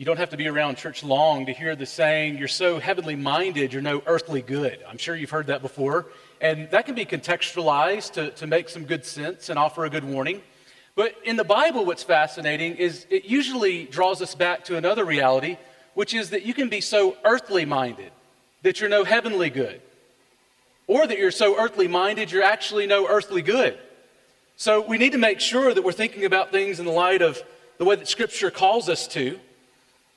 You don't have to be around church long to hear the saying, you're so heavenly minded, you're no earthly good. I'm sure you've heard that before. And that can be contextualized to, to make some good sense and offer a good warning. But in the Bible, what's fascinating is it usually draws us back to another reality, which is that you can be so earthly minded that you're no heavenly good, or that you're so earthly minded you're actually no earthly good. So we need to make sure that we're thinking about things in the light of the way that Scripture calls us to.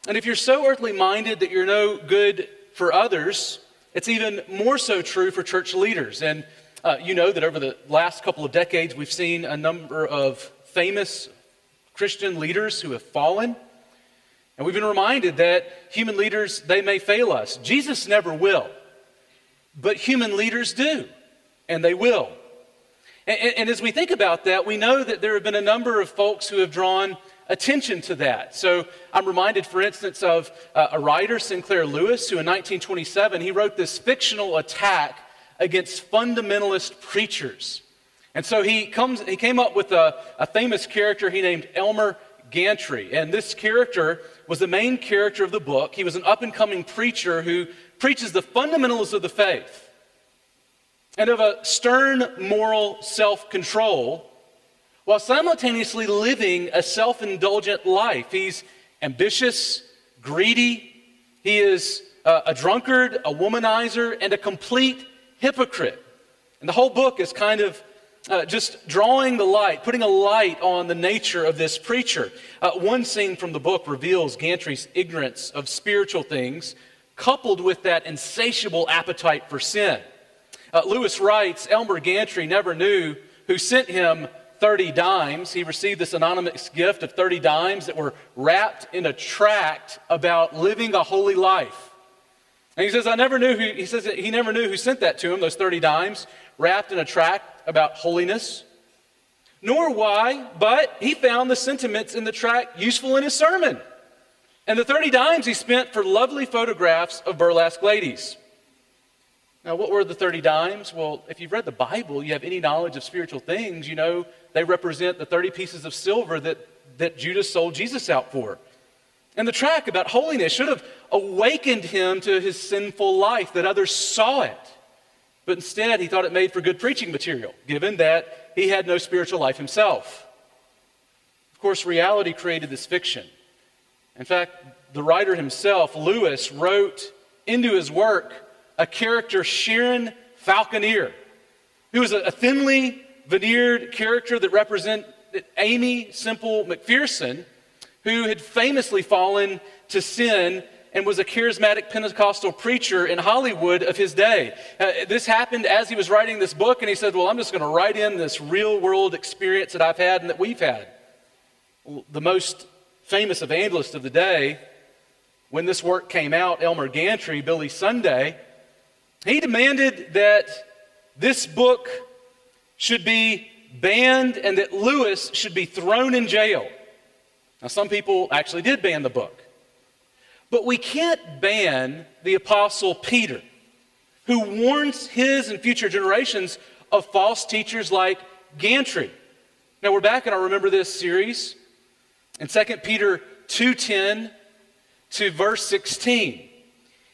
And if you're so earthly minded that you're no good for others, it's even more so true for church leaders. And uh, you know that over the last couple of decades, we've seen a number of famous Christian leaders who have fallen. And we've been reminded that human leaders, they may fail us. Jesus never will. But human leaders do, and they will. And, and, as we think about that, we know that there have been a number of folks who have drawn attention to that. So I'm reminded, for instance, of uh, a writer, Sinclair Lewis, who in 1927 he wrote this fictional attack against fundamentalist preachers. And so he comes, he came up with a, a famous character he named Elmer Gantry. And this character was the main character of the book. He was an up and coming preacher who preaches the fundamentals of the faith and of a stern moral self control while simultaneously living a self indulgent life. He's ambitious, greedy, he is a, drunkard, a womanizer, and a complete hypocrite. And the whole book is kind of uh, just drawing the light, putting a light on the nature of this preacher. Uh, one scene from the book reveals Gantry's ignorance of spiritual things, coupled with that insatiable appetite for sin. Uh, Lewis writes Elmer Gantry never knew who sent him 30 dimes. He received this anonymous gift of 30 dimes that were wrapped in a tract about living a holy life. And he says, I never knew who, he says he never knew who sent that to him, those 30 dimes, wrapped in a tract about holiness. Nor why, but he found the sentiments in the tract useful in his sermon. And the 30 dimes he spent for lovely photographs of burlesque ladies. Now, what were the 30 dimes? Well, if you've read the Bible, you have any knowledge of spiritual things, you know they represent the 30 pieces of silver that, that Judas sold Jesus out for. And the track about holiness should have awakened him to his sinful life, that others saw it. But instead, he thought it made for good preaching material, given that he had no spiritual life himself. Of course, reality created this fiction. In fact, the writer himself, Lewis, wrote into his work a character, Sharon Falconer, who was a thinly veneered character that represented Aimee Semple McPherson, who had famously fallen to sin and was a charismatic Pentecostal preacher in Hollywood of his day. Uh, this happened as he was writing this book, and he said, Well, I'm just going to write in this real world experience that I've had and that we've had. The most famous evangelist of the day, when this work came out, Elmer Gantry, Billy Sunday, he demanded that this book should be banned and that Lewis should be thrown in jail. Now, some people actually did ban the book. But we can't ban the Apostle Peter, who warns his and future generations of false teachers like Gantry. Now, we're back in our Remember This series in 2 Peter 2.10 to verse 16.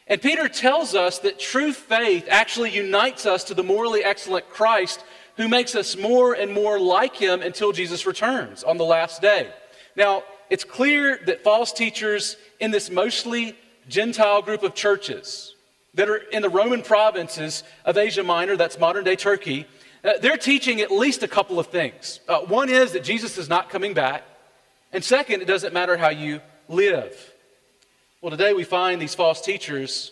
And Peter tells us that true faith actually unites us to the morally excellent Christ who makes us more and more like him until Jesus returns on the last day. Now, it's clear that false teachers in this mostly Gentile group of churches that are in the Roman provinces of Asia Minor, that's modern day Turkey, uh, they're teaching at least a couple of things. Uh, one is that Jesus is not coming back. And second, it doesn't matter how you live. Well, today we find these false teachers,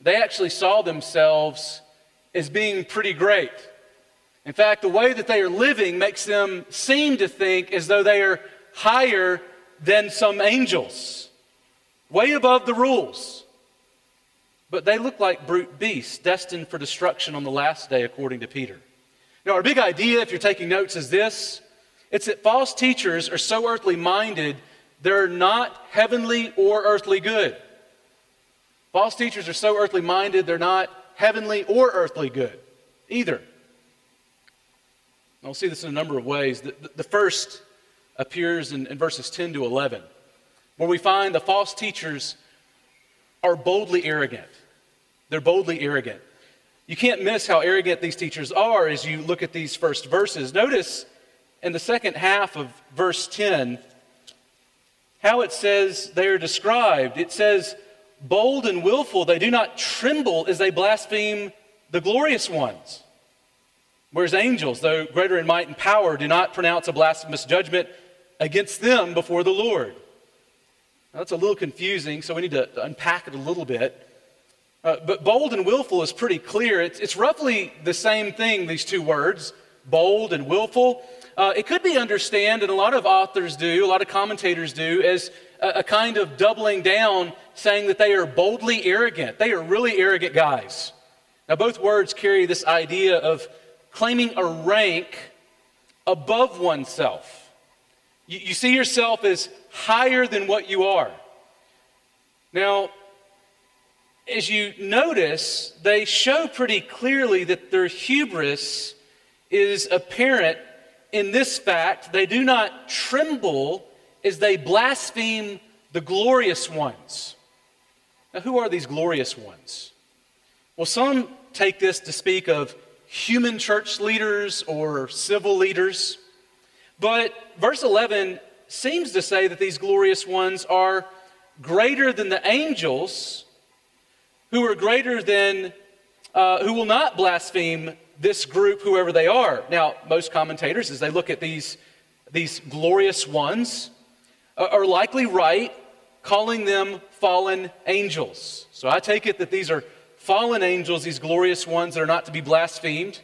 they actually saw themselves as being pretty great. In fact, the way that they are living makes them seem to think as though they are higher than some angels, way above the rules. But they look like brute beasts destined for destruction on the last day, according to Peter. Now, our big idea, if you're taking notes, is this it's that false teachers are so earthly minded, they're not heavenly or earthly good. False teachers are so earthly minded, they're not heavenly or earthly good either. I'll see this in a number of ways. The, the first appears in, in verses 10 to 11. where we find the false teachers are boldly arrogant. They're boldly arrogant. You can't miss how arrogant these teachers are as you look at these first verses. Notice in the second half of verse 10 how it says they are described. It says, bold and willful, they do not tremble as they blaspheme the glorious ones. Whereas angels, though greater in might and power, do not pronounce a blasphemous judgment against them before the Lord. Now, that's a little confusing, so we need to unpack it a little bit. Uh, but bold and willful is pretty clear. It's, it's roughly the same thing, these two words, bold and willful. Uh, it could be understood, and a lot of authors do, a lot of commentators do, as a, a kind of doubling down, saying that they are boldly arrogant. They are really arrogant guys. Now, both words carry this idea of claiming a rank above oneself. You, you see yourself as higher than what you are. Now, as you notice, they show pretty clearly that their hubris is apparent in this fact they do not tremble as they blaspheme the glorious ones. Now, who are these glorious ones? Well, some take this to speak of human church leaders or civil leaders. But verse 11 seems to say that these glorious ones are greater than the angels, who are greater than, uh, who will not blaspheme this group, whoever they are. Now, most commentators, as they look at these, these glorious ones, uh, are likely right, calling them fallen angels. So I take it that these are fallen angels, these glorious ones that are not to be blasphemed.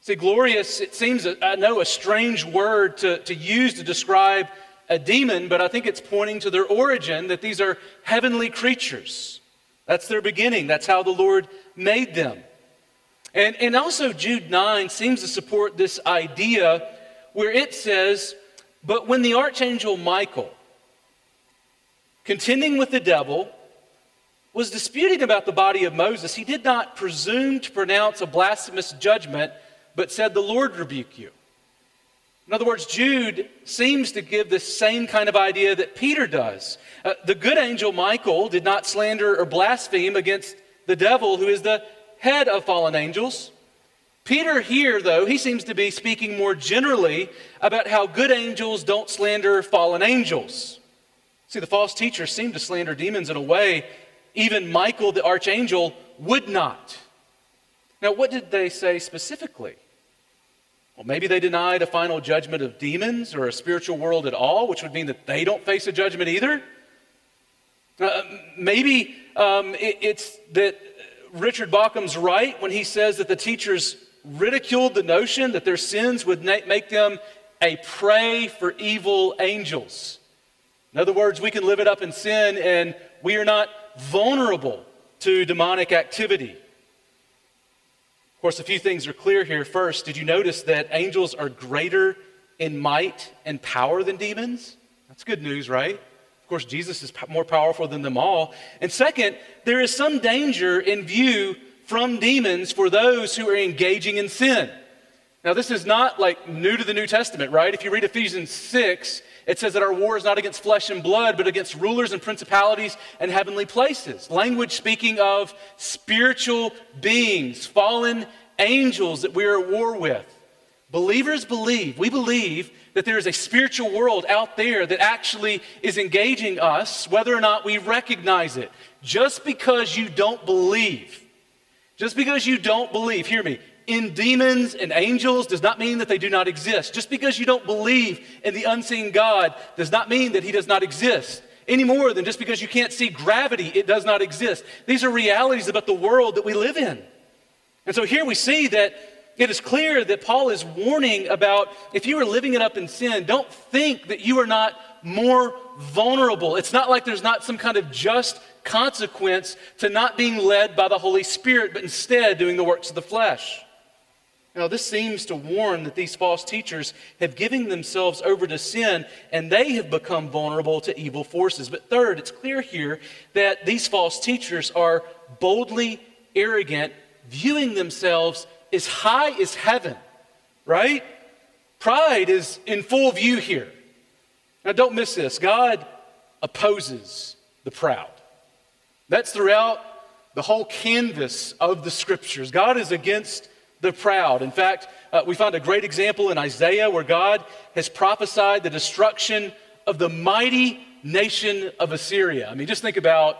See, glorious, it seems, uh, I know, a strange word to, to use to describe a demon, but I think it's pointing to their origin that these are heavenly creatures. That's their beginning. That's how the Lord made them. And, and also, Jude 9 seems to support this idea where it says, But when the archangel Michael, contending with the devil, was disputing about the body of Moses, he did not presume to pronounce a blasphemous judgment, but said, The Lord rebuke you. In other words, Jude seems to give the same kind of idea that Peter does. Uh, the good angel Michael did not slander or blaspheme against the devil, who is the head of fallen angels. Peter, here, though, he seems to be speaking more generally about how good angels don't slander fallen angels. See, the false teachers seem to slander demons in a way even Michael the archangel would not. Now, what did they say specifically? Well, maybe they denied a final judgment of demons or a spiritual world at all, which would mean that they don't face a judgment either. Uh, maybe um, it, it's that Richard Bauckham's right when he says that the teachers ridiculed the notion that their sins would make them a prey for evil angels. In other words, we can live it up in sin and we are not vulnerable to demonic activity. Of course, a few things are clear here. First, did you notice that angels are greater in might and power than demons? That's good news, right? Of course, Jesus is more powerful than them all. And second, there is some danger in view from demons for those who are engaging in sin. Now, this is not like new to the New Testament, right? If you read Ephesians 6, it says that our war is not against flesh and blood, but against rulers and principalities and heavenly places. Language speaking of spiritual beings, fallen angels that we are at war with. Believers believe, we believe that there is a spiritual world out there that actually is engaging us, whether or not we recognize it. Just because you don't believe, just because you don't believe, hear me, in demons and angels does not mean that they do not exist. Just because you don't believe in the unseen God does not mean that he does not exist. Any more than just because you can't see gravity, it does not exist. These are realities about the world that we live in. And so here we see that it is clear that Paul is warning about if you are living it up in sin, don't think that you are not more vulnerable. It's not like there's not some kind of just consequence to not being led by the Holy Spirit, but instead doing the works of the flesh. Now, this seems to warn that these false teachers have given themselves over to sin and they have become vulnerable to evil forces. But third, it's clear here that these false teachers are boldly arrogant, viewing themselves as high as heaven, right? Pride is in full view here. Now, don't miss this. God opposes the proud. That's throughout the whole canvas of the scriptures. God is against the proud. In fact, uh, we find a great example in Isaiah where God has prophesied the destruction of the mighty nation of Assyria. I mean, just think about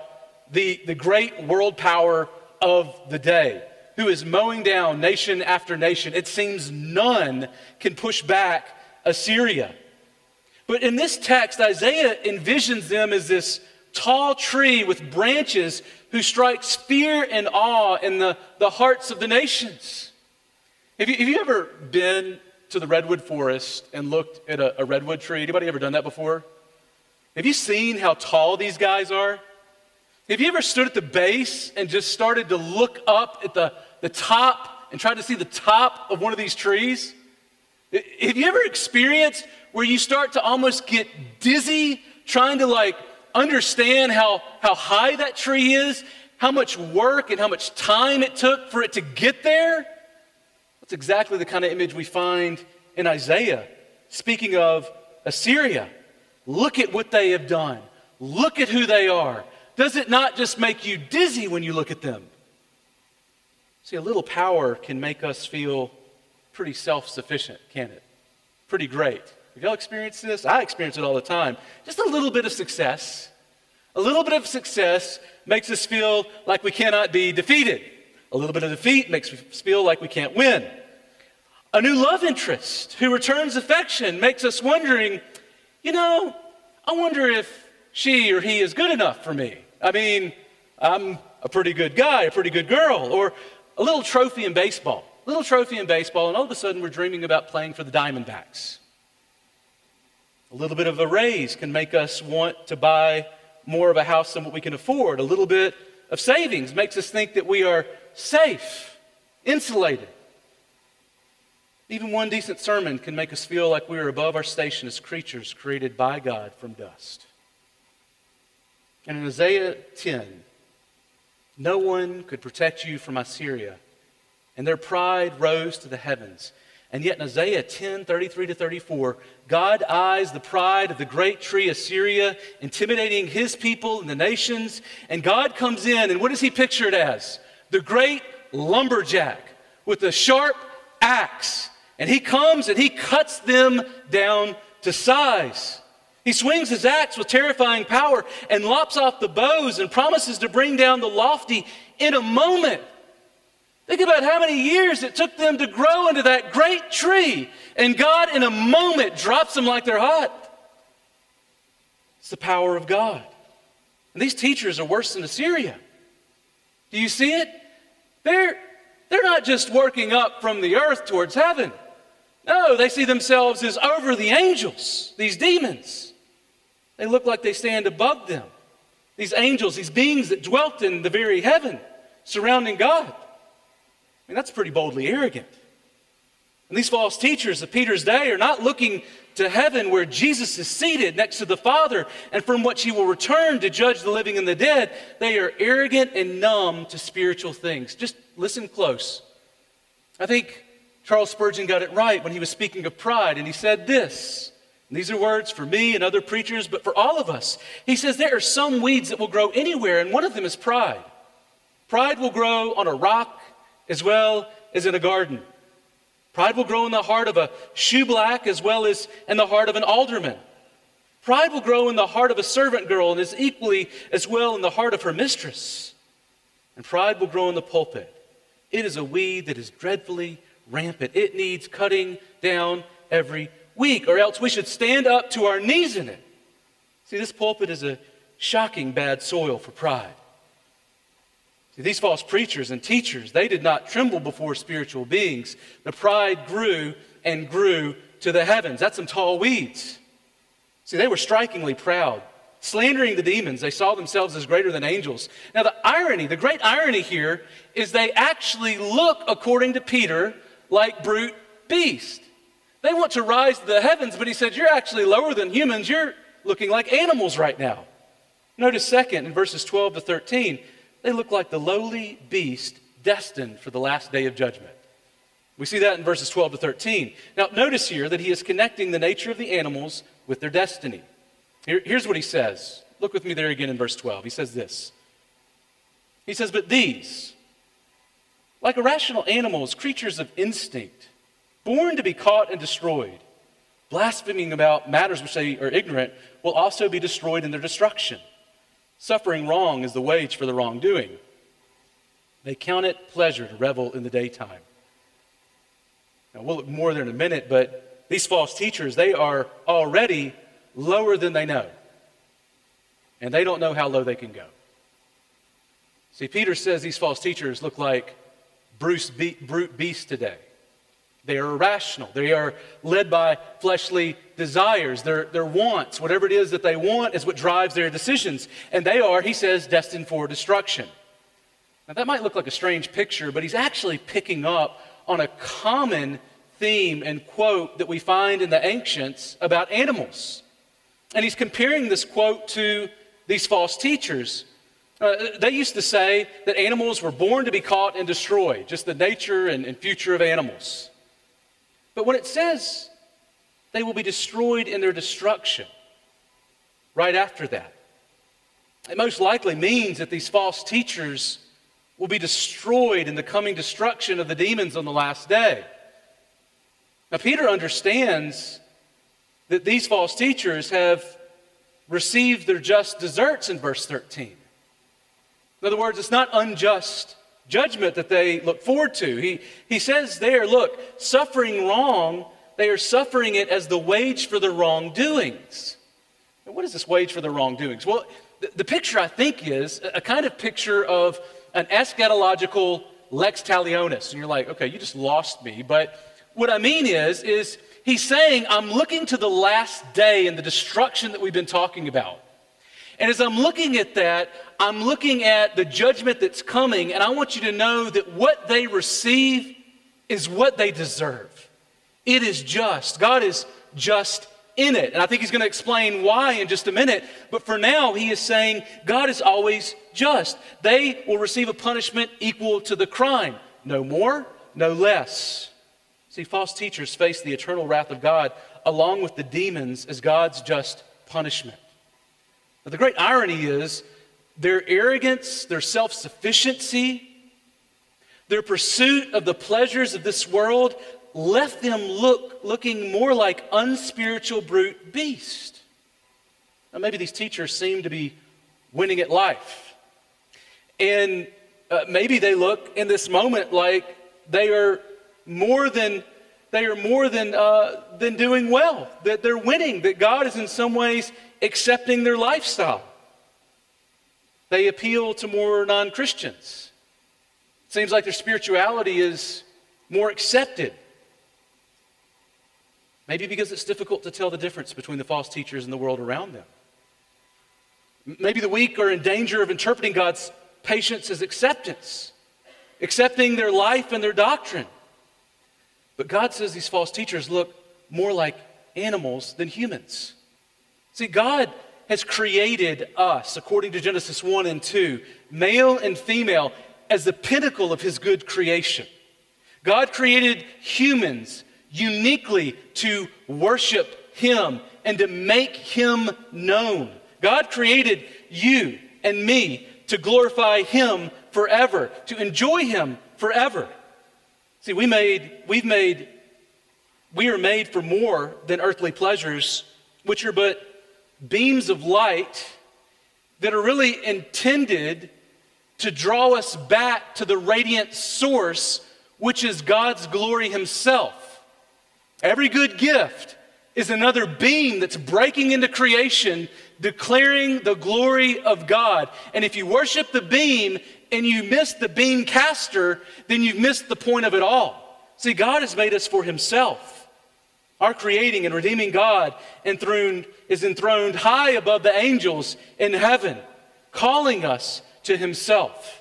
the, the great world power of the day who is mowing down nation after nation. It seems none can push back Assyria. But in this text, Isaiah envisions them as this tall tree with branches who strikes fear and awe in the, the hearts of the nations. Have you, have you ever been to the redwood forest and looked at a, a redwood tree? Anybody ever done that before? Have you seen how tall these guys are? Have you ever stood at the base and just started to look up at the, the top and tried to see the top of one of these trees? Have you ever experienced where you start to almost get dizzy trying to like understand how, how high that tree is, how much work and how much time it took for it to get there? That's exactly the kind of image we find in Isaiah. Speaking of Assyria, look at what they have done. Look at who they are. Does it not just make you dizzy when you look at them? See, a little power can make us feel pretty self sufficient, can it? Pretty great. Have y'all experienced this? I experience it all the time. Just a little bit of success. A little bit of success makes us feel like we cannot be defeated. A little bit of defeat makes us feel like we can't win. A new love interest who returns affection makes us wondering, you know, I wonder if she or he is good enough for me. I mean, I'm a pretty good guy, a pretty good girl. Or a little trophy in baseball, a little trophy in baseball, and all of a sudden we're dreaming about playing for the Diamondbacks. A little bit of a raise can make us want to buy more of a house than what we can afford. A little bit of savings makes us think that we are safe, insulated. Even one decent sermon can make us feel like we are above our station as creatures created by God from dust. And in Isaiah 10, no one could protect you from Assyria, and their pride rose to the heavens. And yet in Isaiah 10, 33 to 34, God eyes the pride of the great tree Assyria, intimidating his people and the nations. And God comes in, and what is he pictured as? The great lumberjack with a sharp axe. And he comes and he cuts them down to size. He swings his axe with terrifying power and lops off the boughs and promises to bring down the lofty in a moment. Think about how many years it took them to grow into that great tree, and God, in a moment, drops them like they're hot. It's the power of God. And these teachers are worse than Assyria. Do you see it? They're, they're not just working up from the earth towards heaven. No, they see themselves as over the angels, these demons. They look like they stand above them. These angels, these beings that dwelt in the very heaven surrounding God I mean, that's pretty boldly arrogant. And these false teachers of Peter's day are not looking to heaven where Jesus is seated next to the Father and from which he will return to judge the living and the dead. They are arrogant and numb to spiritual things. Just listen close. I think Charles Spurgeon got it right when he was speaking of pride, and he said this. these are words for me and other preachers, but for all of us. He says there are some weeds that will grow anywhere, and one of them is pride. Pride will grow on a rock as well as in a garden. Pride will grow in the heart of a shoeblack as well as in the heart of an alderman. Pride will grow in the heart of a servant girl and is equally as well in the heart of her mistress. And pride will grow in the pulpit. It is a weed that is dreadfully rampant. It needs cutting down every week, or else we should stand up to our knees in it. See, this pulpit is a shocking bad soil for pride. These false preachers and teachers, they did not tremble before spiritual beings. The pride grew and grew to the heavens. That's some tall weeds. See, they were strikingly proud. Slandering the demons, they saw themselves as greater than angels. Now, the irony, the great irony here, is they actually look, according to Peter, like brute beasts. They want to rise to the heavens, but he said, You're actually lower than humans. You're looking like animals right now. Notice, second, in verses 12 to 13, they look like the lowly beast destined for the last day of judgment. We see that in verses 12 to 13. Now, notice here that he is connecting the nature of the animals with their destiny. Here, here's what he says Look with me there again in verse 12. He says this. He says, But these, like irrational animals, creatures of instinct, born to be caught and destroyed, blaspheming about matters which they are ignorant, will also be destroyed in their destruction. Suffering wrong is the wage for the wrongdoing. They count it pleasure to revel in the daytime. Now, we'll look more there in a minute, but these false teachers, they are already lower than they know. And they don't know how low they can go. See, Peter says these false teachers look like Bruce Be- brute beasts today. They are irrational. They are led by fleshly desires, their, their wants. Whatever it is that they want is what drives their decisions. And they are, he says, destined for destruction. Now, that might look like a strange picture, but he's actually picking up on a common theme and quote that we find in the ancients about animals. And he's comparing this quote to these false teachers. Uh, they used to say that animals were born to be caught and destroyed, just the nature and, and future of animals. But when it says they will be destroyed in their destruction, right after that, it most likely means that these false teachers will be destroyed in the coming destruction of the demons on the last day. Now, Peter understands that these false teachers have received their just deserts in verse 13. In other words, it's not unjust judgment that they look forward to. He, he says there, look, suffering wrong, they are suffering it as the wage for the wrongdoings. And what is this wage for the wrongdoings? Well, the, the picture I think is a kind of picture of an eschatological lex talionis. And you're like, okay, you just lost me. But what I mean is, is he's saying, I'm looking to the last day and the destruction that we've been talking about. And as I'm looking at that, I'm looking at the judgment that's coming, and I want you to know that what they receive is what they deserve. It is just. God is just in it. And I think he's going to explain why in just a minute. But for now, he is saying God is always just. They will receive a punishment equal to the crime. No more, no less. See, false teachers face the eternal wrath of God along with the demons as God's just punishment. But the great irony is their arrogance, their self sufficiency, their pursuit of the pleasures of this world left them look, looking more like unspiritual brute beasts. Now, maybe these teachers seem to be winning at life. And uh, maybe they look in this moment like they are more than they are more than, uh, than doing well, that they're winning, that God is in some ways accepting their lifestyle. They appeal to more non Christians. It seems like their spirituality is more accepted. Maybe because it's difficult to tell the difference between the false teachers and the world around them. Maybe the weak are in danger of interpreting God's patience as acceptance, accepting their life and their doctrine. But God says these false teachers look more like animals than humans. See, God has created us, according to Genesis 1 and 2, male and female, as the pinnacle of his good creation. God created humans uniquely to worship him and to make him known. God created you and me to glorify him forever, to enjoy him forever. See, we made, we've made, we are made for more than earthly pleasures, which are but beams of light that are really intended to draw us back to the radiant source, which is God's glory Himself. Every good gift is another beam that's breaking into creation, declaring the glory of God. And if you worship the beam and you miss the beam caster, then you've missed the point of it all. See, God has made us for Himself. Our creating and redeeming God enthroned, is enthroned high above the angels in heaven, calling us to Himself.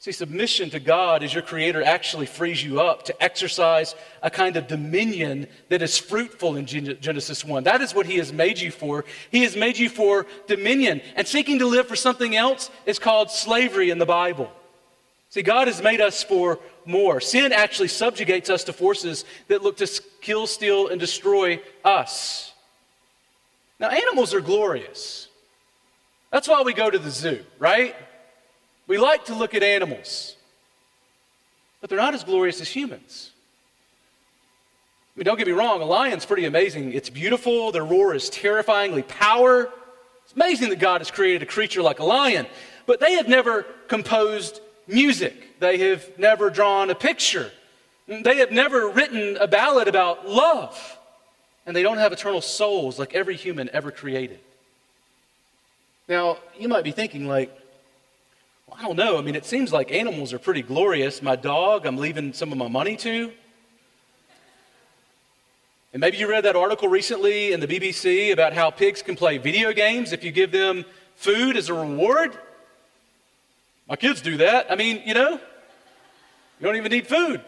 See, submission to God as your Creator actually frees you up to exercise a kind of dominion that is fruitful in Genesis 1. That is what He has made you for. He has made you for dominion. And seeking to live for something else is called slavery in the Bible. See, God has made us for more. Sin actually subjugates us to forces that look to kill, steal, and destroy us. Now, animals are glorious. That's why we go to the zoo, right? We like to look at animals, but they're not as glorious as humans. I mean, don't get me wrong, a lion's pretty amazing. It's beautiful, their roar is terrifyingly power. It's amazing that God has created a creature like a lion, but they have never composed music. They have never drawn a picture. They have never written a ballad about love. And they don't have eternal souls like every human ever created. Now, you might be thinking, like, I don't know. I mean, it seems like animals are pretty glorious. My dog, I'm leaving some of my money to. And maybe you read that article recently in the BBC about how pigs can play video games if you give them food as a reward. My kids do that. I mean, you know, you don't even need food.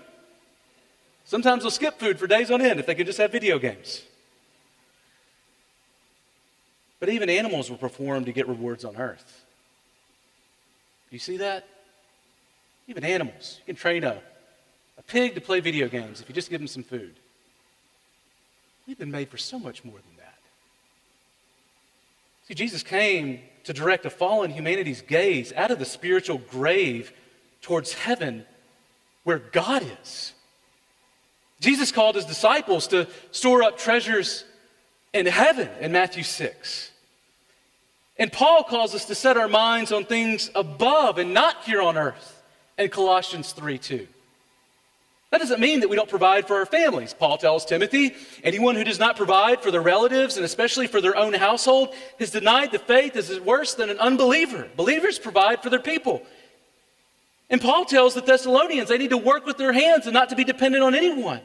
Sometimes they'll skip food for days on end if they can just have video games. But even animals will perform to get rewards on earth. Do you see that? Even animals. You can train a, a pig to play video games if you just give him some food. We've been made for so much more than that. See, Jesus came to direct a fallen humanity's gaze out of the spiritual grave towards heaven where God is. Jesus called his disciples to store up treasures in heaven in Matthew 6. And Paul calls us to set our minds on things above and not here on earth in Colossians 3 2. That doesn't mean that we don't provide for our families. Paul tells Timothy anyone who does not provide for their relatives and especially for their own household has denied the faith is worse than an unbeliever. Believers provide for their people. And Paul tells the Thessalonians they need to work with their hands and not to be dependent on anyone.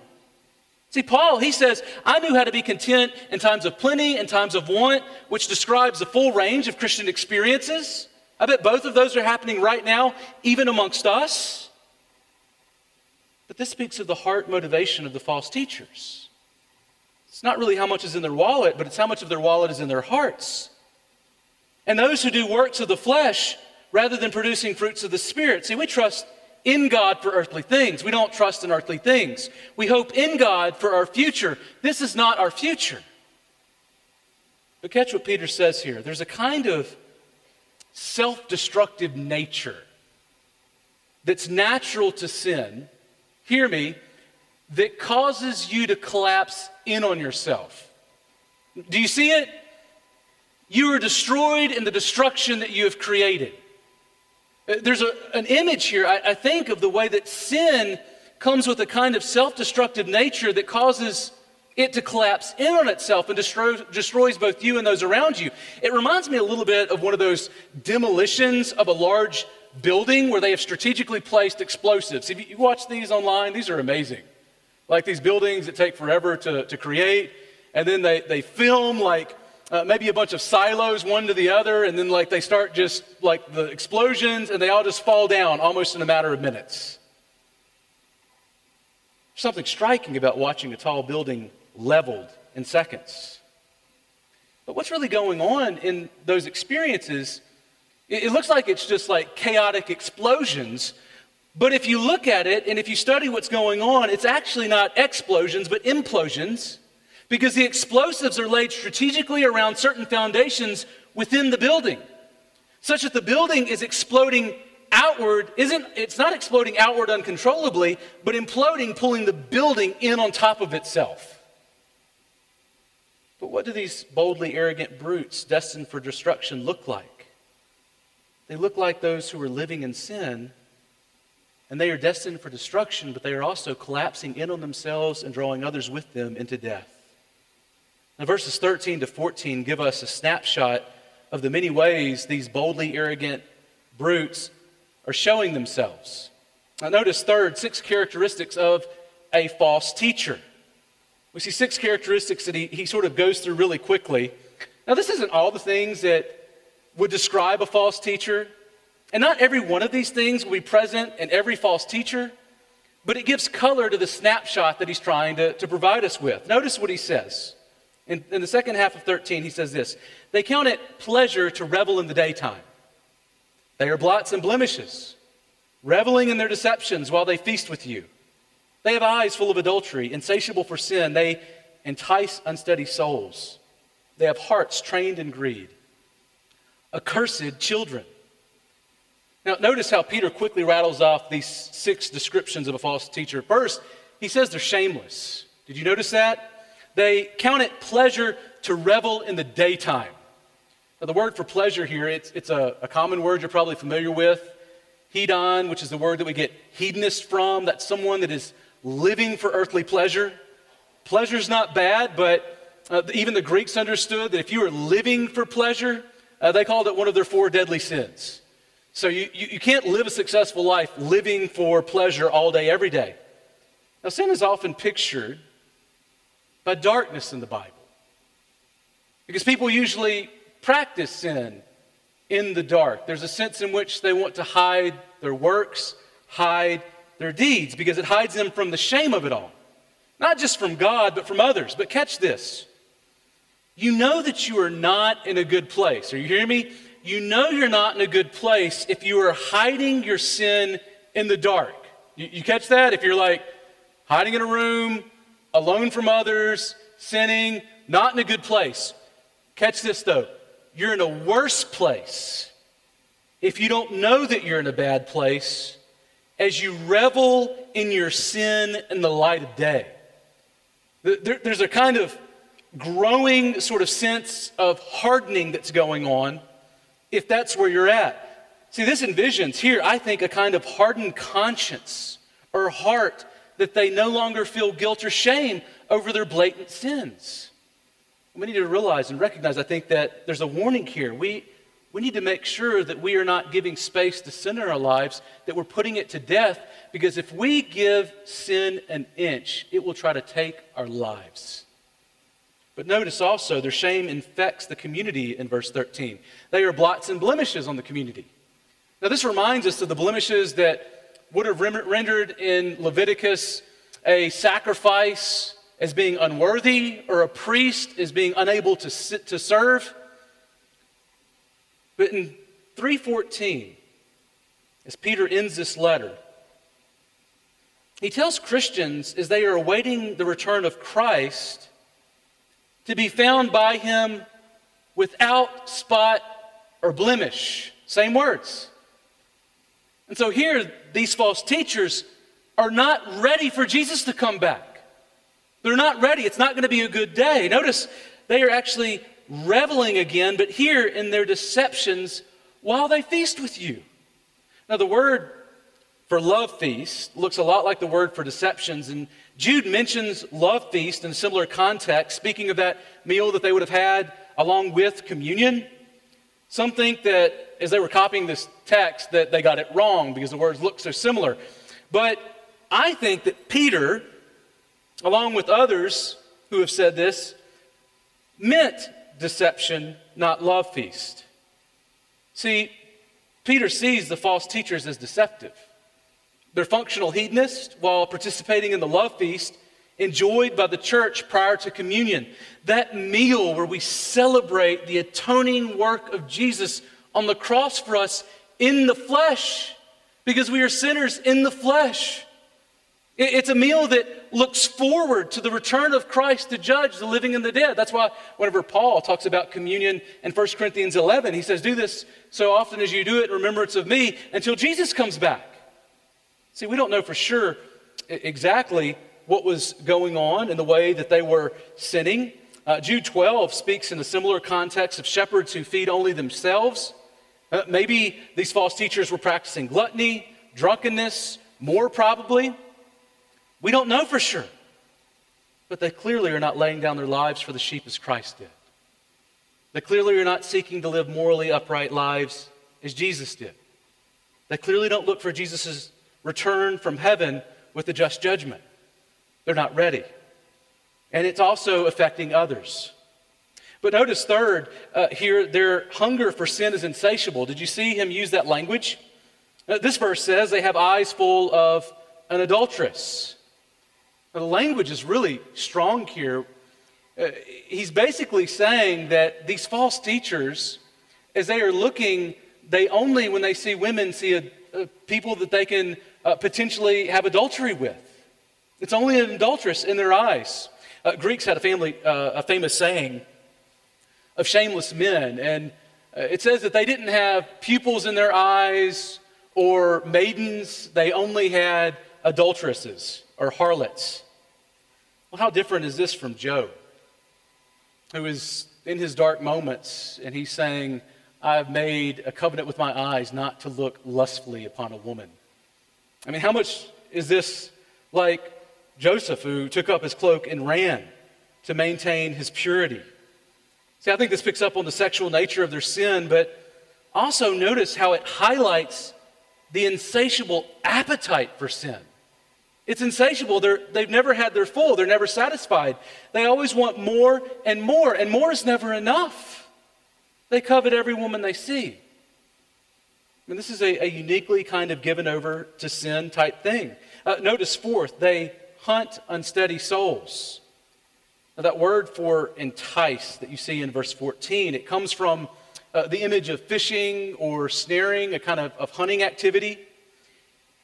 See, Paul, he says, I knew how to be content in times of plenty and times of want, which describes the full range of Christian experiences. I bet both of those are happening right now, even amongst us. But this speaks of the heart motivation of the false teachers. It's not really how much is in their wallet, but it's how much of their wallet is in their hearts. And those who do works of the flesh rather than producing fruits of the Spirit. See, we trust in God for earthly things. We don't trust in earthly things. We hope in God for our future. This is not our future. But catch what Peter says here there's a kind of self destructive nature that's natural to sin hear me, that causes you to collapse in on yourself. Do you see it? You are destroyed in the destruction that you have created. Uh, there's a, an image here, I, I think, of the way that sin comes with a kind of self destructive nature that causes it to collapse in on itself and destroy, destroys both you and those around you. It reminds me a little bit of one of those demolitions of a large building where they have strategically placed explosives. If you watch these online, these are amazing. Like these buildings that take forever to, to create, and then they, they film like uh, maybe a bunch of silos one to the other, and then like they start just like the explosions, and they all just fall down almost in a matter of minutes. There's something striking about watching a tall building leveled in seconds. But what's really going on in those experiences it looks like it's just like chaotic explosions. But if you look at it and if you study what's going on, it's actually not explosions, but implosions, because the explosives are laid strategically around certain foundations within the building, such that the building is exploding outward, isn't it's not exploding outward uncontrollably, but imploding, pulling the building in on top of itself. But what do these boldly arrogant brutes destined for destruction look like? They look like those who are living in sin, and they are destined for destruction, but they are also collapsing in on themselves and drawing others with them into death. Now, verses 13 to 14 give us a snapshot of the many ways these boldly arrogant brutes are showing themselves. Now, notice, third, six characteristics of a false teacher. We see six characteristics that he, he sort of goes through really quickly. Now, this isn't all the things that would describe a false teacher. And not every one of these things will be present in every false teacher, but it gives color to the snapshot that he's trying to, to provide us with. Notice what he says. In, in the second half of 13, he says this They count it pleasure to revel in the daytime. They are blots and blemishes, reveling in their deceptions while they feast with you. They have eyes full of adultery, insatiable for sin. They entice unsteady souls. They have hearts trained in greed. accursed children. Now, notice how Peter quickly rattles off these six descriptions of a false teacher. First, he says they're shameless. Did you notice that? They count it pleasure to revel in the daytime. Now, the word for pleasure here, it's, it's a, a common word you're probably familiar with. Hedon, which is the word that we get hedonist from. That's someone that is living for earthly pleasure. Pleasure's not bad, but uh, even the Greeks understood that if you were living for pleasure, uh, they called it one of their four deadly sins. So you, you, you can't live a successful life living for pleasure all day, every day. Now, sin is often pictured by darkness in the Bible. Because people usually practice sin in the dark. There's a sense in which they want to hide their works, hide their deeds, because it hides them from the shame of it all. Not just from God, but from others. But catch this. You know that you are not in a good place. Are you hearing me? you know you're not in a good place if you are hiding your sin in the dark. You, you, catch that? If you're like hiding in a room, alone from others, sinning, not in a good place. Catch this though. You're in a worse place if you don't know that you're in a bad place as you revel in your sin in the light of day. There, there's a kind of growing sort of sense of hardening that's going on if that's where you're at. See, this envisions here, I think, a kind of hardened conscience or heart that they no longer feel guilt or shame over their blatant sins. We need to realize and recognize, I think, that there's a warning here. We, we need to make sure that we are not giving space to sin in our lives, that we're putting it to death, because if we give sin an inch, it will try to take our lives. But notice also their shame infects the community in verse 13. They are blots and blemishes on the community. Now, this reminds us of the blemishes that would have rendered in Leviticus a sacrifice as being unworthy or a priest as being unable to, sit, to serve. But in 314, as Peter ends this letter, he tells Christians as they are awaiting the return of Christ to be found by him without spot or blemish. Same words. And so here, these false teachers are not ready for Jesus to come back. They're not ready. It's not going to be a good day. Notice they are actually reveling again, but here in their deceptions while they feast with you. Now, the word for love feast looks a lot like the word for deceptions, and Jude mentions love feast in a similar context, speaking of that meal that they would have had along with communion. Some think that as they were copying this text that they got it wrong because the words look so similar. But I think that Peter, along with others who have said this, meant deception, not love feast. See, Peter sees the false teachers as deceptive. They're functional hedonists while participating in the love feast enjoyed by the church prior to communion. That meal where we celebrate the atoning work of Jesus on the cross for us in the flesh, because we are sinners in the flesh. It's a meal that looks forward to the return of Christ to judge the living and the dead. That's why, whenever Paul talks about communion in 1 Corinthians 11, he says, Do this so often as you do it in remembrance of me until Jesus comes back. See, we don't know for sure exactly what was going on in the way that they were sinning. Uh, Jude 12 speaks in a similar context of shepherds who feed only themselves. Uh, maybe these false teachers were practicing gluttony, drunkenness, more probably. We don't know for sure. But they clearly are not laying down their lives for the sheep as Christ did. They clearly are not seeking to live morally upright lives as Jesus did. They clearly don't look for Jesus' return from heaven with a just judgment. They're not ready. And it's also affecting others. But notice, third, uh, here, their hunger for sin is insatiable. Did you see him use that language? Uh, this verse says they have eyes full of an adulteress. Now, the language is really strong here. Uh, he's basically saying that these false teachers, as they are looking, they only, when they see women, see a, a people that they can uh, potentially have adultery with. It's only an adulteress in their eyes. Uh, Greeks had a, family, uh, a famous saying of shameless men, and Uh, it says that they didn't have pupils in their eyes or maidens, they only had adulteresses or harlots. Well, how different is this from Job, who is in his dark moments and he's saying, I've made a covenant with my eyes not to look lustfully upon a woman. I mean, how much is this like Joseph, who took up his cloak and ran to maintain his purity? See, I think this picks up on the sexual nature of their sin, but also notice how it highlights the insatiable appetite for sin. It's insatiable. They're, they've never had their full, they're never satisfied. They always want more and more, and more is never enough. They covet every woman they see. Mean, this is a, a uniquely kind of given over to sin type thing. Uh, notice, fourth, they hunt unsteady souls. Now, that word for entice that you see in verse 14, it comes from uh, the image of fishing or snaring, a kind of, of hunting activity.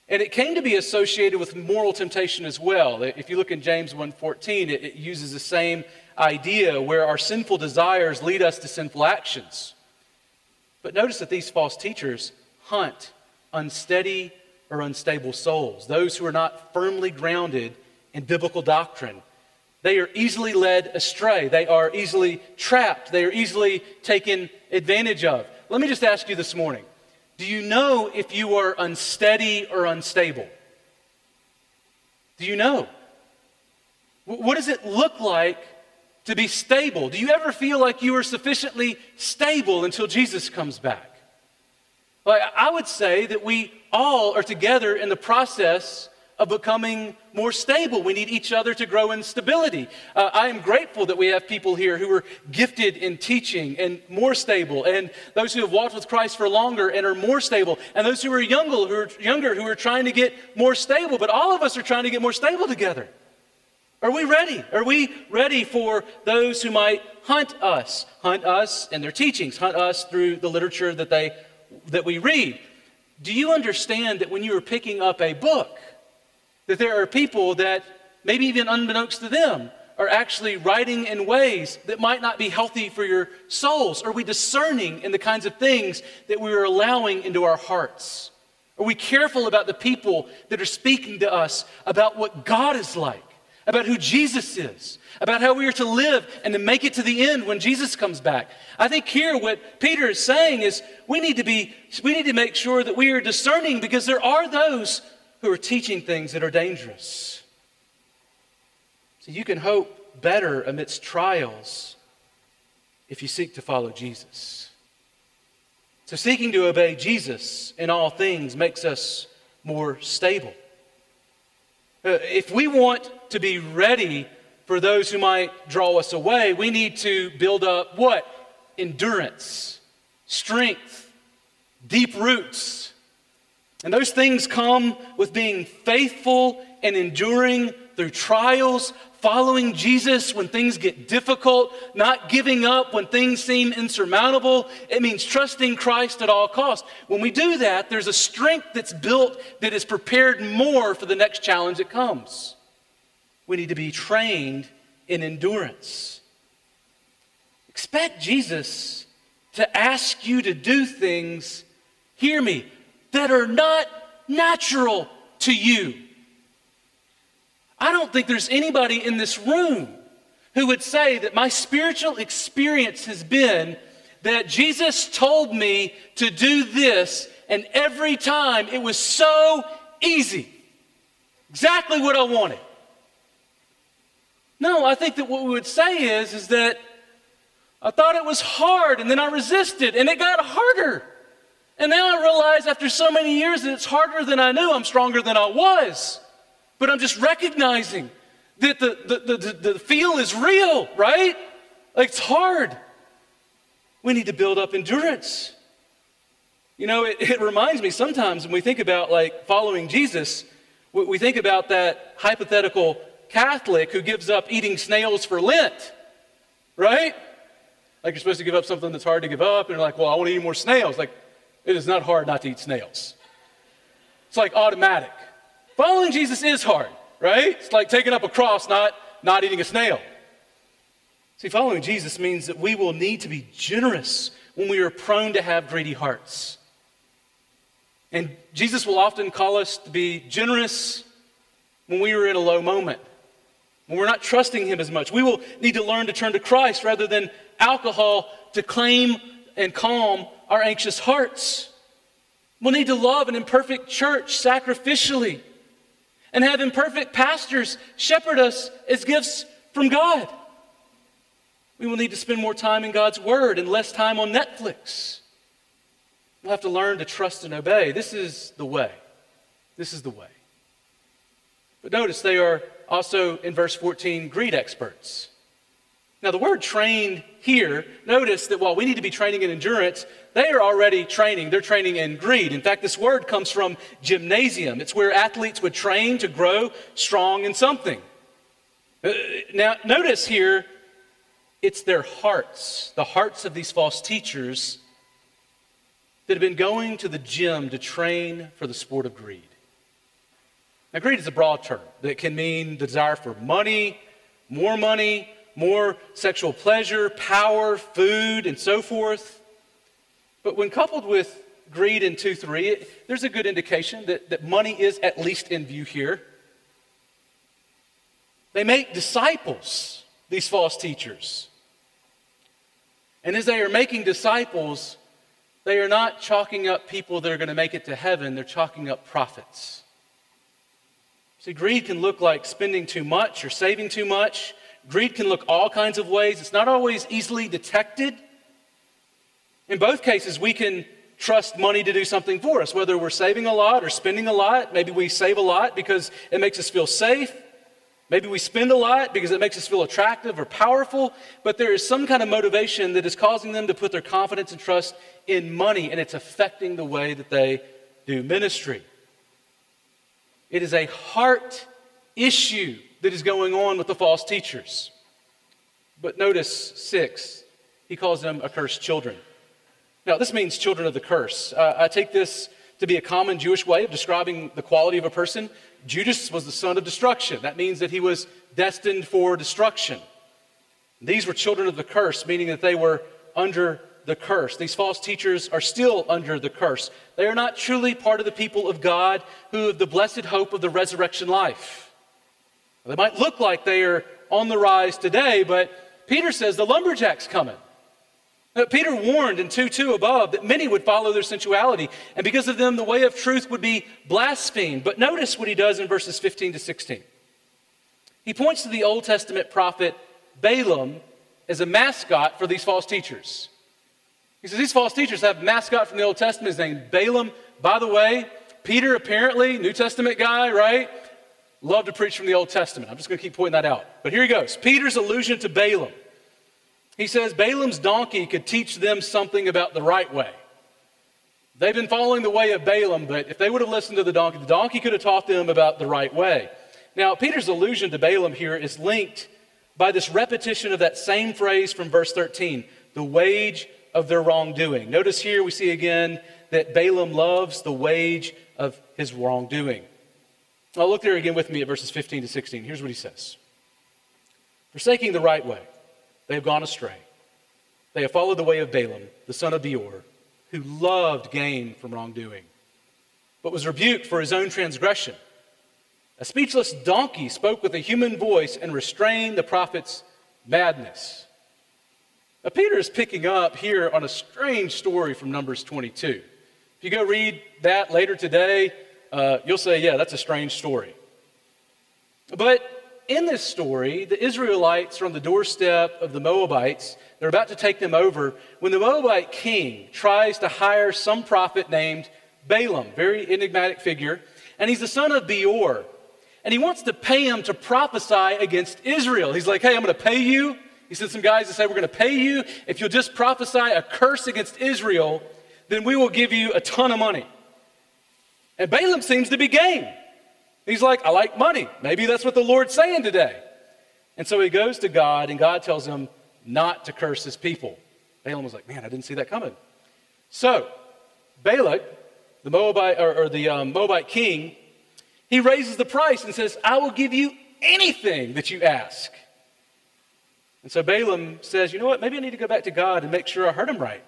And it came to be associated with moral temptation as well. If you look in James 1:14, it, it uses the same idea where our sinful desires lead us to sinful actions. But notice that these false teachers hunt unsteady or unstable souls, those who are not firmly grounded in biblical doctrine. They are easily led astray. They are easily trapped. They are easily taken advantage of. Let me just ask you this morning do you know if you are unsteady or unstable? Do you know? What does it look like to be stable? Do you ever feel like you are sufficiently stable until Jesus comes back? Like, I would say that we all are together in the process of becoming more stable. We need each other to grow in stability. Uh, I am grateful that we have people here who are gifted in teaching and more stable, and those who have walked with Christ for longer and are more stable, and those who are younger who are younger who are trying to get more stable. But all of us are trying to get more stable together. Are we ready? Are we ready for those who might hunt us, hunt us in their teachings, hunt us through the literature that they that we read? Do you understand that when you are picking up a book? That there are people that, maybe even unbeknownst to them, are actually writing in ways that might not be healthy for your souls? Are we discerning in the kinds of things that we are allowing into our hearts? Are we careful about the people that are speaking to us about what God is like, about who Jesus is, about how we are to live and to make it to the end when Jesus comes back? I think here what Peter is saying is we need to be we need to make sure that we are discerning because there are those who are teaching things that are dangerous. So you can hope better amidst trials if you seek to follow Jesus. So seeking to obey Jesus in all things makes us more stable. Uh, if we want to be ready for those who might draw us away, we need to build up what? Endurance, strength, deep roots and those things come with being faithful and enduring through trials, following Jesus when things get difficult, not giving up when things seem insurmountable. It means trusting Christ at all costs. When we do that, there's a strength that's built that is prepared more for the next challenge that comes. We need to be trained in endurance. Expect Jesus to ask you to do things, hear me, that are not natural to you. I don't think there's anybody in this room who would say that my spiritual experience has been that Jesus told me to do this, and every time it was so easy. Exactly what I wanted. No, I think that what we would say is, is that I thought it was hard, and then I resisted, and it got harder. And now I realize after so many years that it's harder than I knew. I'm stronger than I was. But I'm just recognizing that the, the, the, the, feel is real, right? Like it's hard. We need to build up endurance. You know, it, it reminds me sometimes when we think about like following Jesus, we, think about that hypothetical Catholic who gives up eating snails for Lent, right? Like you're supposed to give up something that's hard to give up, and you're like, well, I want to eat more snails. Like, it is not hard not to eat snails. It's like automatic. Following Jesus is hard, right? It's like taking up a cross, not, not eating a snail. See, following Jesus means that we will need to be generous when we are prone to have greedy hearts. And Jesus will often call us to be generous when we are in a low moment, when we're not trusting Him as much. We will need to learn to turn to Christ rather than alcohol to claim and calm our anxious hearts. We'll need to love an imperfect church sacrificially and have imperfect pastors shepherd us as gifts from God. We will need to spend more time in God's Word and less time on Netflix. We'll have to learn to trust and obey. This is the way. This is the way. But notice they are also, in verse 14, greed experts. Now, the word trained here, notice that while we need to be training in endurance, they are already training. They're training in greed. In fact, this word comes from gymnasium. It's where athletes would train to grow strong in something. Uh, now, notice here, it's their hearts, the hearts of these false teachers that have been going to the gym to train for the sport of greed. Now, greed is a broad term that can mean the desire for money, more money, more sexual pleasure, power, food, and so forth. But when coupled with greed in 2 3, there's a good indication that, that money is at least in view here. They make disciples, these false teachers. And as they are making disciples, they are not chalking up people that are going to make it to heaven, they're chalking up profits. See, greed can look like spending too much or saving too much. Greed can look all kinds of ways. It's not always easily detected. In both cases, we can trust money to do something for us, whether we're saving a lot or spending a lot. Maybe we save a lot because it makes us feel safe. Maybe we spend a lot because it makes us feel attractive or powerful, but there is some kind of motivation that is causing them to put their confidence and trust in money, and it's affecting the way that they do ministry. It is a heart issue that is going on with the false teachers. But notice six, he calls them accursed children. Now, this means children of the curse. Uh, I take this to be a common Jewish way of describing the quality of a person. Judas was the son of destruction. That means that he was destined for destruction. These were children of the curse, meaning that they were under the curse. These false teachers are still under the curse. They are not truly part of the people of God who have the blessed hope of the resurrection life. They might look like they are on the rise today, but Peter says the lumberjack's coming. Peter warned in 2 2 above that many would follow their sensuality, and because of them, the way of truth would be blasphemed. But notice what he does in verses 15 to 16. He points to the Old Testament prophet Balaam as a mascot for these false teachers. He says these false teachers have a mascot from the Old Testament. His name Balaam. By the way, Peter apparently, New Testament guy, right? Love to preach from the Old Testament. I'm just going to keep pointing that out. But here he goes. Peter's allusion to Balaam. He says Balaam's donkey could teach them something about the right way. They've been following the way of Balaam, but if they would have listened to the donkey, the donkey could have taught them about the right way. Now, Peter's allusion to Balaam here is linked by this repetition of that same phrase from verse 13 the wage of their wrongdoing. Notice here we see again that Balaam loves the wage of his wrongdoing. I'll look there again with me at verses 15 to 16. Here's what he says Forsaking the right way, they have gone astray. They have followed the way of Balaam, the son of Beor, who loved gain from wrongdoing, but was rebuked for his own transgression. A speechless donkey spoke with a human voice and restrained the prophet's madness. Now, Peter is picking up here on a strange story from Numbers 22. If you go read that later today, uh, you'll say, yeah, that's a strange story. But in this story, the Israelites are on the doorstep of the Moabites. They're about to take them over when the Moabite king tries to hire some prophet named Balaam, very enigmatic figure, and he's the son of Beor. And he wants to pay him to prophesy against Israel. He's like, hey, I'm going to pay you he sent some guys to say, We're going to pay you. If you'll just prophesy a curse against Israel, then we will give you a ton of money. And Balaam seems to be game. He's like, I like money. Maybe that's what the Lord's saying today. And so he goes to God, and God tells him not to curse his people. Balaam was like, Man, I didn't see that coming. So, Balak, the Moabite, or, or the um, Moabite king, he raises the price and says, I will give you anything that you ask. And so Balaam says, You know what? Maybe I need to go back to God and make sure I heard him right.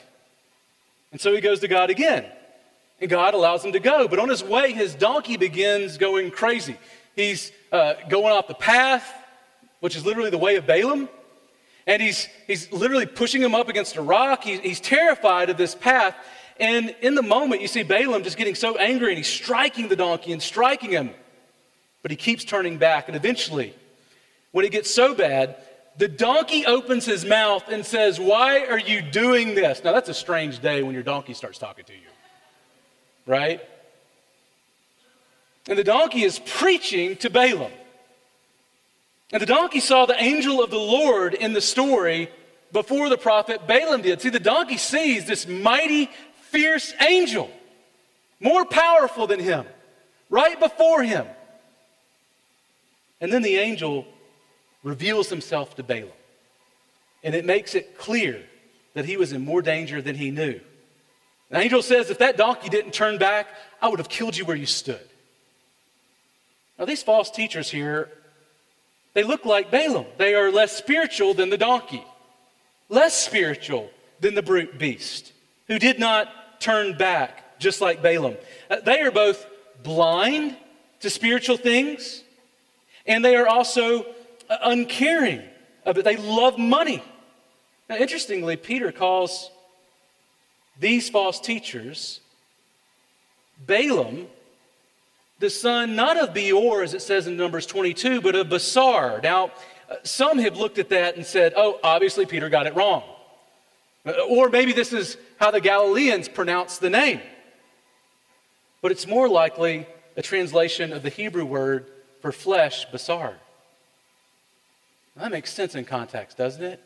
And so he goes to God again. And God allows him to go. But on his way, his donkey begins going crazy. He's uh, going off the path, which is literally the way of Balaam. And he's, he's literally pushing him up against a rock. He, he's terrified of this path. And in the moment, you see Balaam just getting so angry and he's striking the donkey and striking him. But he keeps turning back. And eventually, when it gets so bad, the donkey opens his mouth and says, Why are you doing this? Now, that's a strange day when your donkey starts talking to you, right? And the donkey is preaching to Balaam. And the donkey saw the angel of the Lord in the story before the prophet Balaam did. See, the donkey sees this mighty, fierce angel, more powerful than him, right before him. And then the angel reveals himself to Balaam. And it makes it clear that he was in more danger than he knew. The angel says, If that donkey didn't turn back, I would have killed you where you stood. Now, these false teachers here, they look like Balaam. They are less spiritual than the donkey, less spiritual than the brute beast, who did not turn back, just like Balaam. Uh, they are both blind to spiritual things, and they are also uncaring of it. They love money. Now, interestingly, Peter calls these false teachers Balaam, the son not of Beor, as it says in Numbers 22, but of Basar. Now, uh, some have looked at that and said, oh, obviously Peter got it wrong. Uh, or maybe this is how the Galileans pronounce the name. But it's more likely a translation of the Hebrew word for flesh, Basar. That makes sense in context, doesn't it?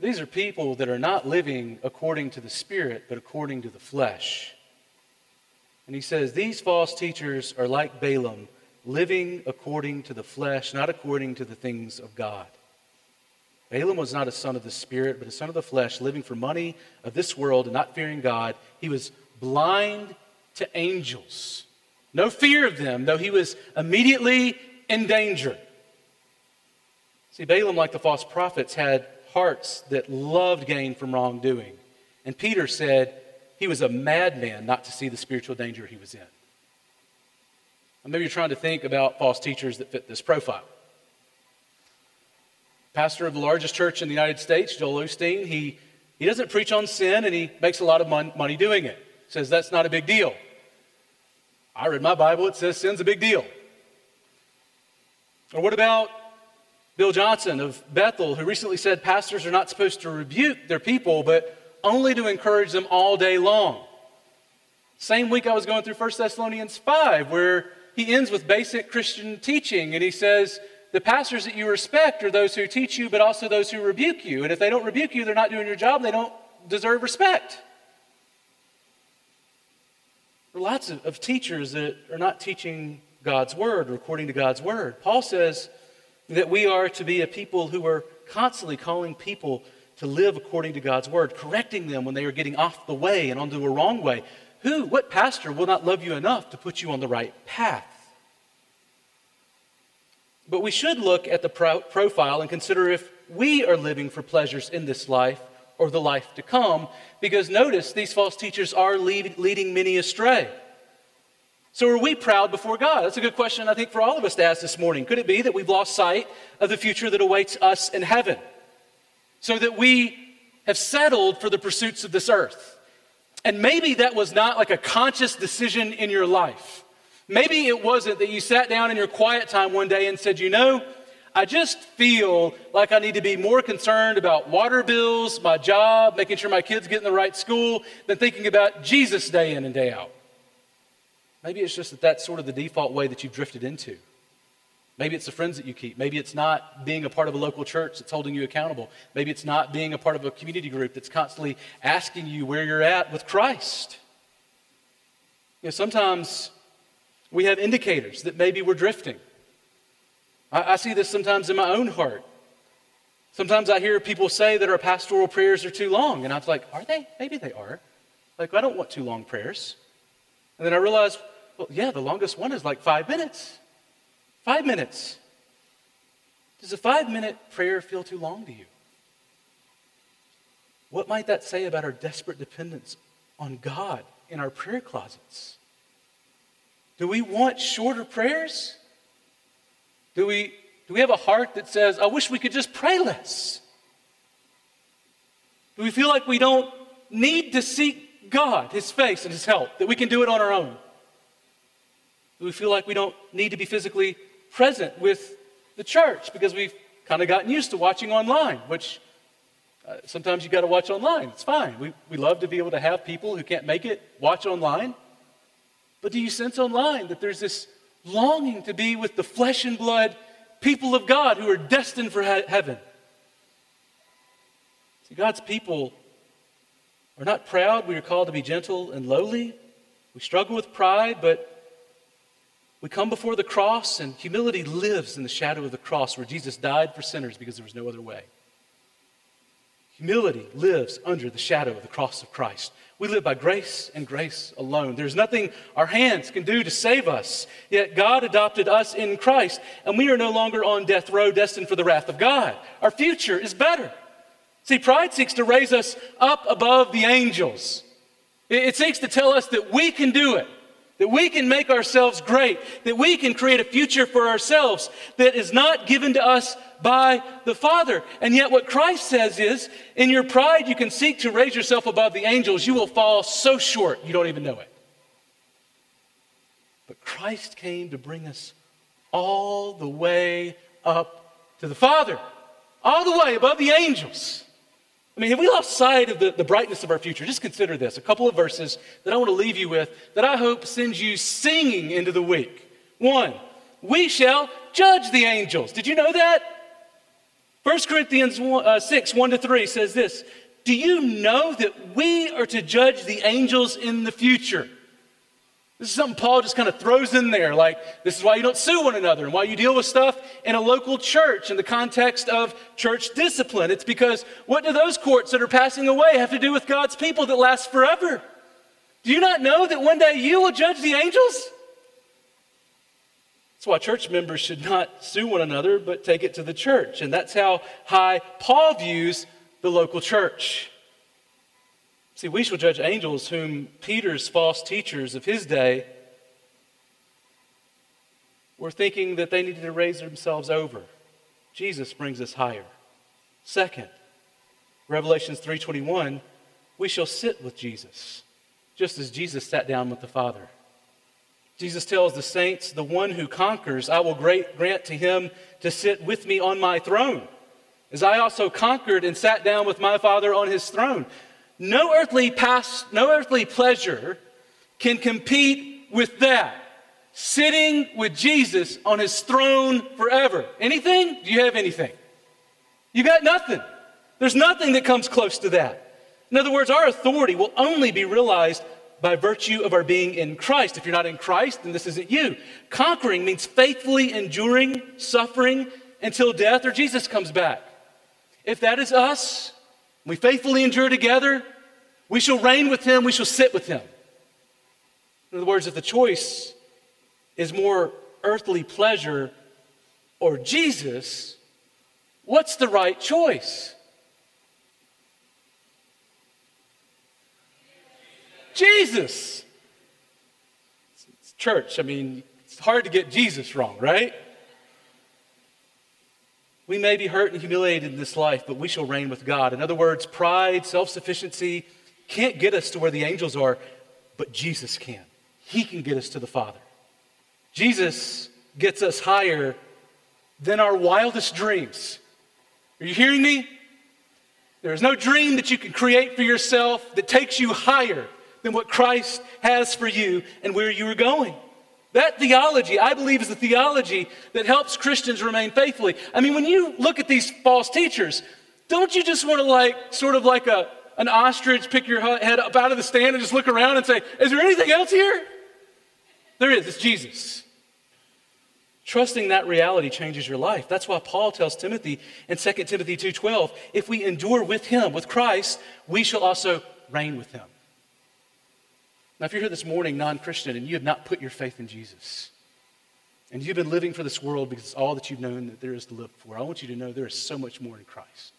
These are people that are not living according to the Spirit, but according to the flesh. And he says, These false teachers are like Balaam, living according to the flesh, not according to the things of God. Balaam was not a son of the Spirit, but a son of the flesh, living for money of this world and not fearing God. He was blind to angels. No fear of them, though he was immediately in danger. See, Balaam, like the false prophets, had hearts that loved gain from wrongdoing. And Peter said he was a madman not to see the spiritual danger he was in. Maybe you're trying to think about false teachers that fit this profile. Pastor of the largest church in the United States, Joel Osteen, he, he doesn't preach on sin and he makes a lot of mon- money doing it. Says that's not a big deal. I read my Bible, it says sin's a big deal. Or what about Bill Johnson of Bethel, who recently said pastors are not supposed to rebuke their people, but only to encourage them all day long. Same week I was going through 1 Thessalonians 5, where he ends with basic Christian teaching, and he says, The pastors that you respect are those who teach you, but also those who rebuke you. And if they don't rebuke you, they're not doing your job, they don't deserve respect. There are lots of, of teachers that are not teaching God's word or according to God's word. Paul says, that we are to be a people who are constantly calling people to live according to God's word, correcting them when they are getting off the way and onto a wrong way. Who, what pastor will not love you enough to put you on the right path? But we should look at the pro- profile and consider if we are living for pleasures in this life or the life to come, because notice these false teachers are lead, leading many astray. So, are we proud before God? That's a good question, I think, for all of us to ask this morning. Could it be that we've lost sight of the future that awaits us in heaven? So that we have settled for the pursuits of this earth. And maybe that was not like a conscious decision in your life. Maybe it wasn't that you sat down in your quiet time one day and said, You know, I just feel like I need to be more concerned about water bills, my job, making sure my kids get in the right school, than thinking about Jesus day in and day out. Maybe it's just that that's sort of the default way that you've drifted into. Maybe it's the friends that you keep. Maybe it's not being a part of a local church that's holding you accountable. Maybe it's not being a part of a community group that's constantly asking you where you're at with Christ. You know, sometimes we have indicators that maybe we're drifting. I, I see this sometimes in my own heart. Sometimes I hear people say that our pastoral prayers are too long, and I'm like, are they? Maybe they are. Like, I don't want too long prayers. And then I realize, well, yeah, the longest one is like five minutes. Five minutes. Does a five minute prayer feel too long to you? What might that say about our desperate dependence on God in our prayer closets? Do we want shorter prayers? Do we, do we have a heart that says, I wish we could just pray less? Do we feel like we don't need to seek God, His face, and His help, that we can do it on our own? We feel like we don't need to be physically present with the church because we've kind of gotten used to watching online, which uh, sometimes you got to watch online. It's fine. We, we love to be able to have people who can't make it watch online. But do you sense online that there's this longing to be with the flesh and blood people of God who are destined for he- heaven? See, God's people are not proud. We are called to be gentle and lowly. We struggle with pride, but we come before the cross, and humility lives in the shadow of the cross where Jesus died for sinners because there was no other way. Humility lives under the shadow of the cross of Christ. We live by grace and grace alone. There's nothing our hands can do to save us. Yet God adopted us in Christ, and we are no longer on death row destined for the wrath of God. Our future is better. See, pride seeks to raise us up above the angels. It seeks to tell us that we can do it that we can make ourselves great, that we can create a future for ourselves that is not given to us by the Father. And yet, what Christ says is, in your pride, you can seek to raise yourself above the angels. You will fall so short, you don't even know it. But Christ came to bring us all the way up to the Father, all the way above the angels. I mean, have we lost sight of the, the brightness of our future? Just consider this a couple of verses that I want to leave you with that I hope sends you singing into the week. One, we shall judge the angels. Did you know that? 1 Corinthians 1, uh, 6, 1 to 3 says this Do you know that we are to judge the angels in the future? This is something Paul just kind of throws in there, like this is why you don't sue one another and why you deal with stuff in a local church in the context of church discipline. It's because what do those courts that are passing away have to do with God's people that last forever? Do you not know that one day you will judge the angels? That's why church members should not sue one another, but take it to the church. And that's how high Paul views the local church. See, we shall judge angels whom Peter's false teachers of his day were thinking that they needed to raise themselves over. Jesus brings us higher. Second, Revelations 3:21, we shall sit with Jesus, just as Jesus sat down with the Father. Jesus tells the saints, the one who conquers, I will grant to him to sit with me on my throne, as I also conquered and sat down with my Father on his throne. No earthly past, no earthly pleasure can compete with that. Sitting with Jesus on his throne forever. Anything? Do you have anything? You got nothing. There's nothing that comes close to that. In other words, our authority will only be realized by virtue of our being in Christ. If you're not in Christ, then this isn't you. Conquering means faithfully enduring suffering until death or Jesus comes back. If that is us, we faithfully endure together. We shall reign with him. We shall sit with him. In other words, if the choice is more earthly pleasure or Jesus, what's the right choice? Jesus. It's church. I mean, it's hard to get Jesus wrong, right? We may be hurt and humiliated in this life, but we shall reign with God. In other words, pride, self sufficiency can't get us to where the angels are, but Jesus can. He can get us to the Father. Jesus gets us higher than our wildest dreams. Are you hearing me? There is no dream that you can create for yourself that takes you higher than what Christ has for you and where you are going. That theology, I believe, is the theology that helps Christians remain faithfully. I mean, when you look at these false teachers, don't you just want to, like, sort of like a, an ostrich, pick your head up out of the stand and just look around and say, Is there anything else here? There is, it's Jesus. Trusting that reality changes your life. That's why Paul tells Timothy in 2 Timothy 2:12, if we endure with him, with Christ, we shall also reign with him. Now, if you're here this morning, non Christian, and you have not put your faith in Jesus, and you've been living for this world because it's all that you've known that there is to live for, I want you to know there is so much more in Christ.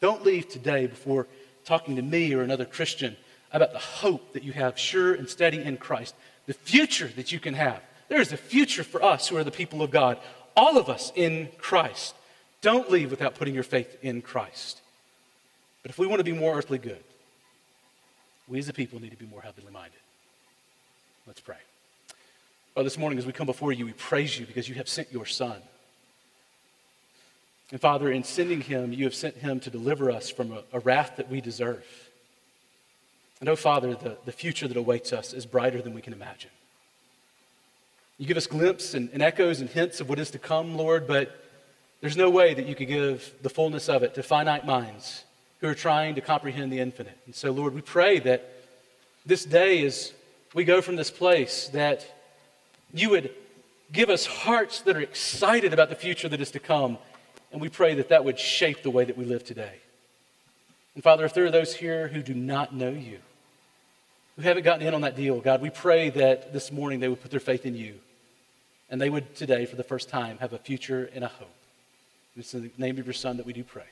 Don't leave today before talking to me or another Christian about the hope that you have sure and steady in Christ, the future that you can have. There is a future for us who are the people of God, all of us in Christ. Don't leave without putting your faith in Christ. But if we want to be more earthly good, we as a people need to be more heavenly minded. Let's pray. Well, this morning as we come before you, we praise you because you have sent your Son. And Father, in sending him, you have sent him to deliver us from a, a wrath that we deserve. And oh, Father, the, the future that awaits us is brighter than we can imagine. You give us glimpses and, and echoes and hints of what is to come, Lord, but there's no way that you could give the fullness of it to finite minds who are trying to comprehend the infinite. And so, Lord, we pray that this day, as we go from this place, that you would give us hearts that are excited about the future that is to come. And we pray that that would shape the way that we live today. And Father, if there are those here who do not know you, who haven't gotten in on that deal, God, we pray that this morning they would put their faith in you. And they would today, for the first time, have a future and a hope. It's in the name of your Son that we do pray.